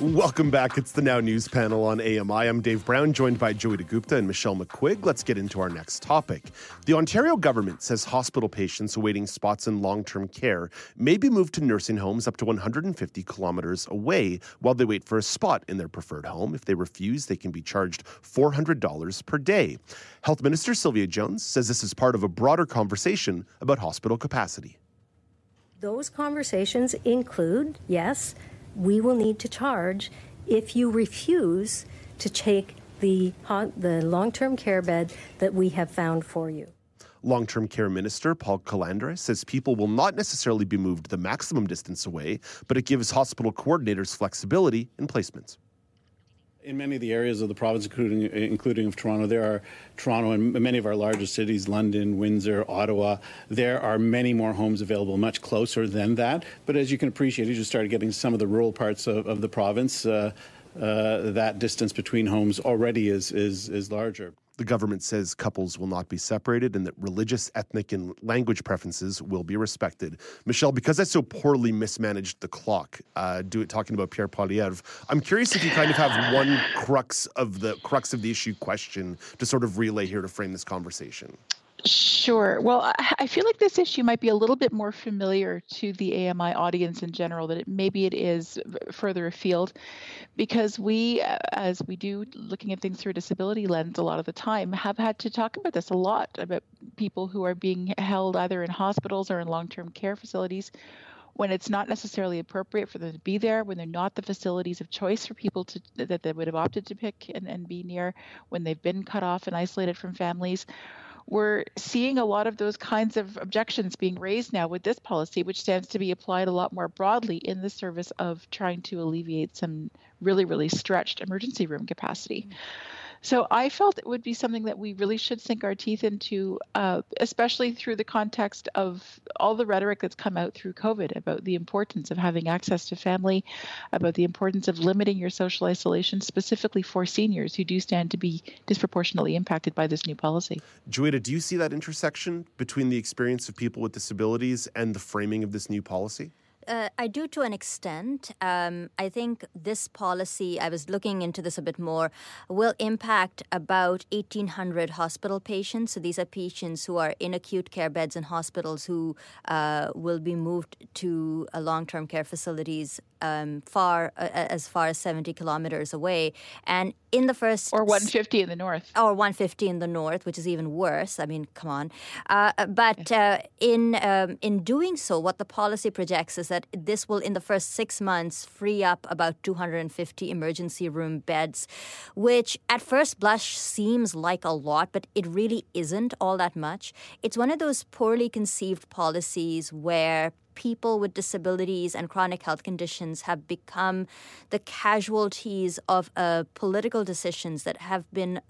Welcome back. It's the Now News panel on AMI. I'm Dave Brown, joined by Joeita Gupta and Michelle McQuigg. Let's get into our next topic. The Ontario government says hospital patients awaiting spots in long term care may be moved to nursing homes up to 150 kilometers away while they wait for a spot in their preferred home. If they refuse, they can be charged $400 per day. Health Minister Sylvia Jones says this is part of a broader conversation about hospital capacity. Those conversations include, yes, we will need to charge if you refuse to take the, the long term care bed that we have found for you. Long term care minister Paul Calandra says people will not necessarily be moved the maximum distance away, but it gives hospital coordinators flexibility in placements in many of the areas of the province, including including of Toronto, there are Toronto and many of our largest cities, London, Windsor, Ottawa. There are many more homes available, much closer than that. But as you can appreciate, as you start getting some of the rural parts of, of the province, uh, uh, that distance between homes already is is is larger. The government says couples will not be separated and that religious, ethnic, and language preferences will be respected. Michelle, because I so poorly mismanaged the clock, uh, do it talking about Pierre Poilievre, I'm curious if you kind of have one crux of the crux of the issue question to sort of relay here to frame this conversation. Sure. Well, I feel like this issue might be a little bit more familiar to the AMI audience in general than it maybe it is further afield, because we, as we do looking at things through a disability lens a lot of the time, have had to talk about this a lot about people who are being held either in hospitals or in long-term care facilities when it's not necessarily appropriate for them to be there, when they're not the facilities of choice for people to that they would have opted to pick and, and be near, when they've been cut off and isolated from families we're seeing a lot of those kinds of objections being raised now with this policy, which stands to be applied a lot more broadly in the service of trying to alleviate some really, really stretched emergency room capacity. Mm-hmm. So I felt it would be something that we really should sink our teeth into, uh, especially through the context of all the rhetoric that's come out through COVID about the importance of having access to family, about the importance of limiting your social isolation, specifically for seniors who do stand to be disproportionately impacted by this new policy. Joeita, do you see that intersection between the experience of people with disabilities and the framing of this new policy? Uh, I do to an extent. Um, I think this policy, I was looking into this a bit more, will impact about 1,800 hospital patients. So these are patients who are in acute care beds in hospitals who uh, will be moved to long term care facilities um, far uh, as far as 70 kilometers away. And in the first. Or 150 in the north. Or 150 in the north, which is even worse. I mean, come on. Uh, but uh, in, um, in doing so, what the policy projects is that that this will, in the first six months, free up about 250 emergency room beds, which at first blush seems like a lot, but it really isn't all that much. It's one of those poorly conceived policies where people with disabilities and chronic health conditions have become the casualties of uh, political decisions that have been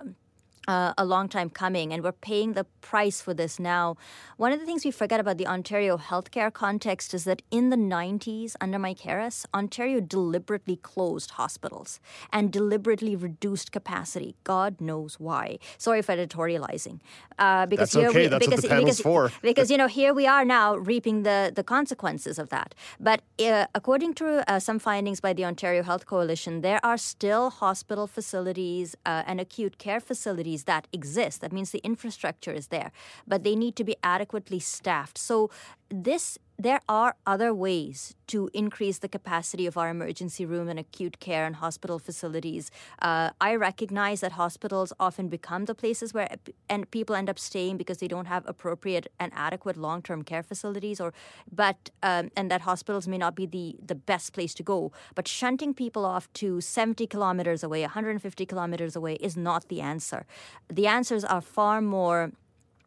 uh, a long time coming, and we're paying the price for this now. One of the things we forget about the Ontario healthcare context is that in the 90s, under Mike Harris, Ontario deliberately closed hospitals and deliberately reduced capacity. God knows why. Sorry for editorializing. Uh, because That's here okay. We, That's because, what the panel's because, for. because, you know, here we are now reaping the, the consequences of that. But uh, according to uh, some findings by the Ontario Health Coalition, there are still hospital facilities uh, and acute care facilities that exist. That means the infrastructure is there, but they need to be adequately staffed. So this there are other ways to increase the capacity of our emergency room and acute care and hospital facilities. Uh, I recognize that hospitals often become the places where and people end up staying because they don't have appropriate and adequate long-term care facilities, or but um, and that hospitals may not be the the best place to go. But shunting people off to 70 kilometers away, 150 kilometers away, is not the answer. The answers are far more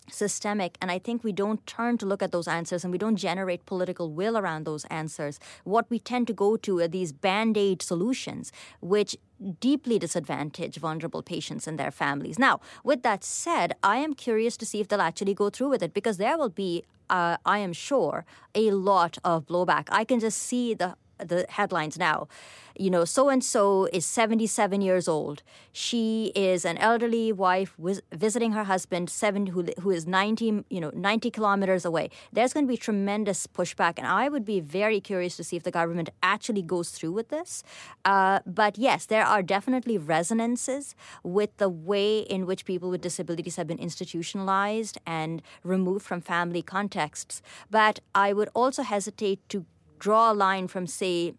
systemic and i think we don't turn to look at those answers and we don't generate political will around those answers what we tend to go to are these band-aid solutions which deeply disadvantage vulnerable patients and their families. Now, with that said, I am curious to see if they'll actually go through with it because there will be, uh, I am sure, a lot of blowback. I can just see the the headlines now. You know, so and so is 77 years old. She is an elderly wife visiting her husband, seven who who is 90, you know, 90 kilometers away. There's going to be tremendous pushback, and I would be very curious to see if the government actually goes through with this. Uh, but yes, there are definitely resonances with the way in which people with disabilities have been institutionalized and removed from family contexts. But I would also hesitate to draw a line from, say,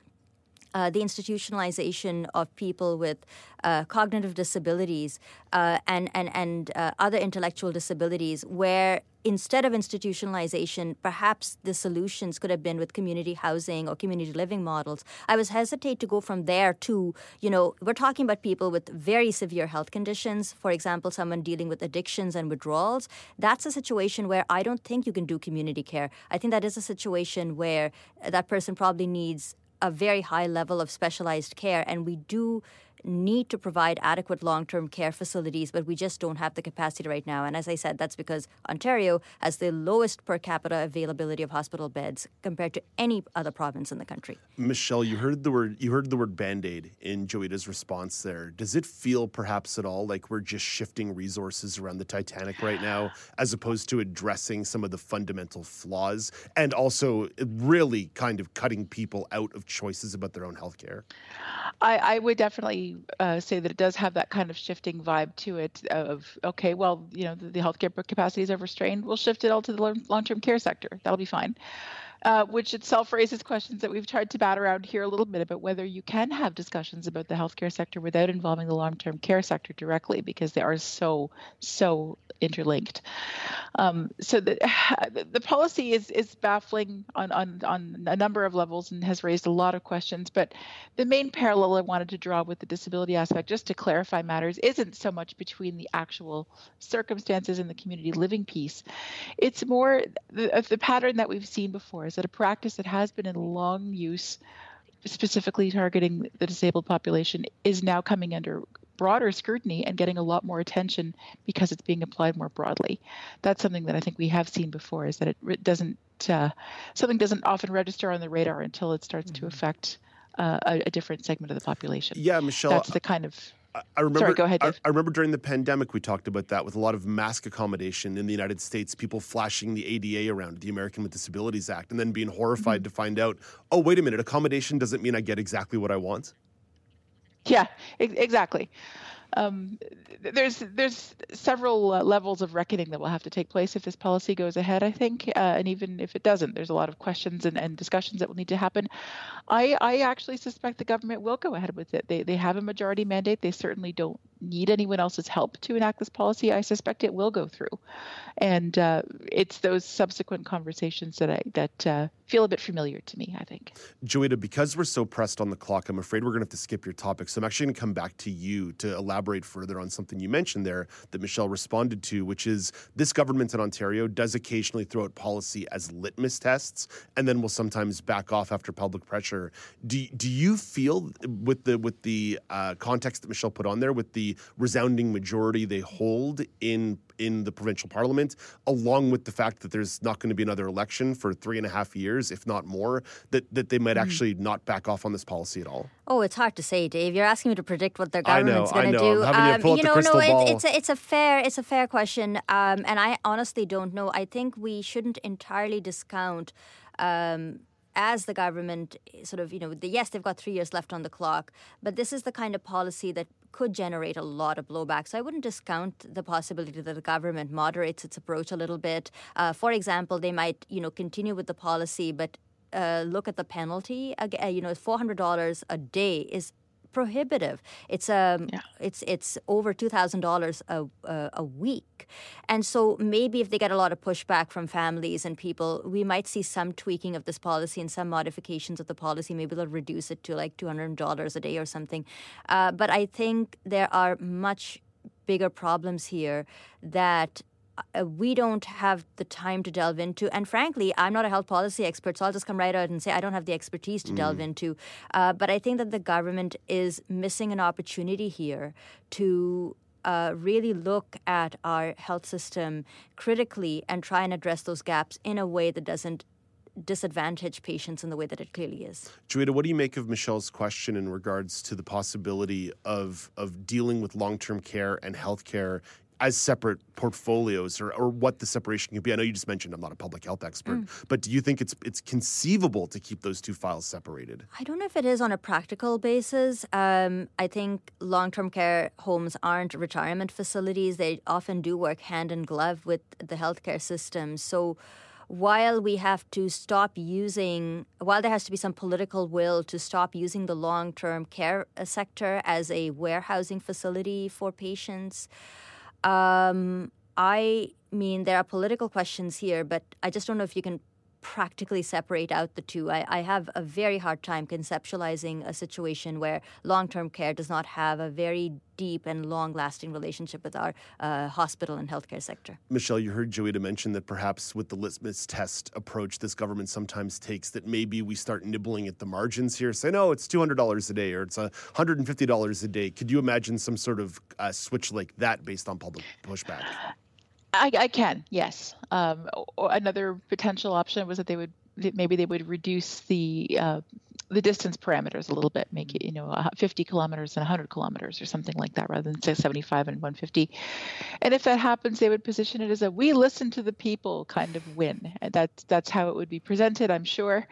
uh, the institutionalization of people with uh, cognitive disabilities uh, and and and uh, other intellectual disabilities, where instead of institutionalization, perhaps the solutions could have been with community housing or community living models. I was hesitate to go from there to, you know, we're talking about people with very severe health conditions. For example, someone dealing with addictions and withdrawals. That's a situation where I don't think you can do community care. I think that is a situation where that person probably needs a very high level of specialized care, and we do need to provide adequate long term care facilities, but we just don't have the capacity right now. And as I said, that's because Ontario has the lowest per capita availability of hospital beds compared to any other province in the country. Michelle, you heard the word you heard the word band-aid in Joeita's response there. Does it feel perhaps at all like we're just shifting resources around the Titanic right now as opposed to addressing some of the fundamental flaws and also really kind of cutting people out of choices about their own health care? I, I would definitely uh, say that it does have that kind of shifting vibe to it of okay well you know the, the healthcare capacity is overstrained. We'll shift it all to the long-term care sector. That'll be fine uh, which itself raises questions that we've tried to bat around here a little bit about whether you can have discussions about the healthcare sector without involving the long-term care sector directly because they are so so interlinked. Um, so the, the policy is is baffling on, on on a number of levels and has raised a lot of questions. But the main parallel I wanted to draw with the disability aspect, just to clarify matters, isn't so much between the actual circumstances and the community living piece. It's more the, the pattern that we've seen before is that a practice that has been in long use specifically targeting the disabled population is now coming under broader scrutiny and getting a lot more attention because it's being applied more broadly. That's something that I think we have seen before is that it doesn't uh, something doesn't often register on the radar until it starts mm-hmm. to affect uh, a, a, different segment of the population. Yeah, Michelle. That's the kind of I remember. Sorry, go ahead. I, I, remember during the pandemic, we talked about that with a lot of mask accommodation in the United States. People flashing the ADA around, the American with Disabilities Act, and then being horrified mm-hmm. to find out, oh, wait a minute, accommodation doesn't mean I get exactly what I want. Yeah, exactly um, there's there's several uh, levels of reckoning that will have to take place if this policy goes ahead. I think, uh, and even if it doesn't, there's a lot of questions and, and discussions that will need to happen. I I actually suspect the government will go ahead with it. They they have a majority mandate. They certainly don't need anyone else's help to enact this policy. I suspect it will go through, and uh, it's those subsequent conversations that I that uh, feel a bit familiar to me. I think. Joeita, because we're so pressed on the clock, I'm afraid we're going to have to skip your topic. So I'm actually going to come back to you to elaborate further on something you mentioned there that Michelle responded to, which is this government in Ontario does occasionally throw out policy as litmus tests, and then will sometimes back off after public pressure. Do do you feel with the with the uh, context that Michelle put on there, with the resounding majority they hold in in the provincial parliament, along with the fact that there's not going to be another election for three and a half years, if not more, that, that they might mm. actually not back off on this policy at all? Oh, it's hard to say, Dave. You're asking me to predict what their government's going to do. Um, you, you know, no, it, it's a, it's a fair it's a fair question, um, and I honestly don't know. I think we shouldn't entirely discount. Um, as the government sort of, you know, the, yes, they've got three years left on the clock, but this is the kind of policy that could generate a lot of blowback. So I wouldn't discount the possibility that the government moderates its approach a little bit. Uh, for example, they might, you know, continue with the policy, but uh, look at the penalty. Uh, you know, four hundred dollars a day is prohibitive. It's um yeah. it's it's over two thousand dollars a a week, and so maybe if they get a lot of pushback from families and people, we might see some tweaking of this policy and some modifications of the policy. Maybe they'll reduce it to like two hundred dollars a day or something. Uh, but I think there are much bigger problems here that we don't have the time to delve into. And frankly, I'm not a health policy expert, so I'll just come right out and say I don't have the expertise to mm. delve into. Uh, but I think that the government is missing an opportunity here to uh, really look at our health system critically and try and address those gaps in a way that doesn't disadvantage patients in the way that it clearly is. Joeita, what do you make of Michelle's question in regards to the possibility of of dealing with long term care and healthcare as separate portfolios or, or what the separation could be? I know you just mentioned I'm not a public health expert, mm. but do you think it's it's conceivable to keep those two files separated? I don't know if it is on a practical basis. Um, I think long term care homes aren't retirement facilities. They often do work hand in glove with the healthcare system. So while we have to stop using, while there has to be some political will to stop using the long term care uh, sector as a warehousing facility for patients, um, I mean, there are political questions here, but I just don't know if you can practically separate out the two. I, I have a very hard time conceptualizing a situation where long term care does not have a very deep and long lasting relationship with our uh, hospital and healthcare sector. Michelle, you heard Joeita mention that perhaps with the litmus test approach this government sometimes takes, that maybe we start nibbling at the margins here. Say, no, it's $200 a day or it's $150 a day. Could you imagine some sort of uh, switch like that based on public pushback? I, I can, yes. Um, another potential option was that they would maybe they would reduce the uh, the distance parameters a little bit, make it you know 50 kilometers and 100 kilometers or something like that, rather than say 75 and 150. And if that happens, they would position it as a "we listen to the people" kind of win. And that's that's how it would be presented, I'm sure.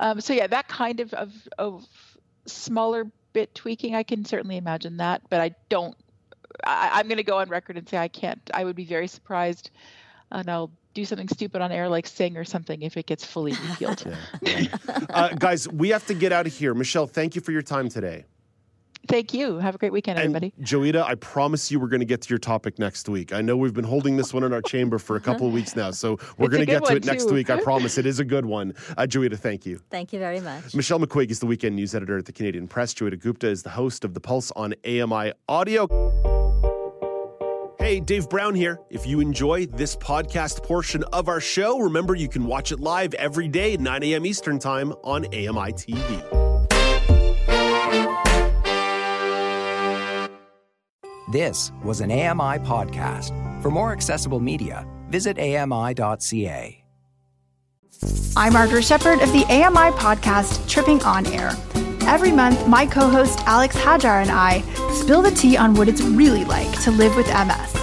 Um, so yeah, that kind of, of of smaller bit tweaking, I can certainly imagine that, but I don't I, am going to go on record and say I can't. I would be very surprised, and I'll do something stupid on air like sing or something if it gets fully repealed. yeah. uh, guys, we have to get out of here. Michelle, thank you for your time today. Thank you. Have a great weekend, and everybody. Joeita, I promise you we're going to get to your topic next week. I know we've been holding this one in our chamber for a couple of weeks now, so we're going to get to it next week. I promise. It is a good one. Uh, Joeita, thank you. Thank you very much. Michelle McQuigg is the weekend news editor at the Canadian Press. Joeita Gupta is the host of The Pulse on AMI Audio. Hey, Dave Brown here. If you enjoy this podcast portion of our show, remember you can watch it live every day at 9 a.m. Eastern Time on AMI TV. This was an AMI podcast. For more accessible media, visit AMI.ca. I'm Margaret Shepard of the AMI podcast Tripping On Air. Every month, my co host Alex Hajar and I spill the tea on what it's really like to live with MS.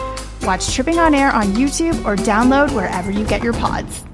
Watch Tripping on Air on YouTube or download wherever you get your pods.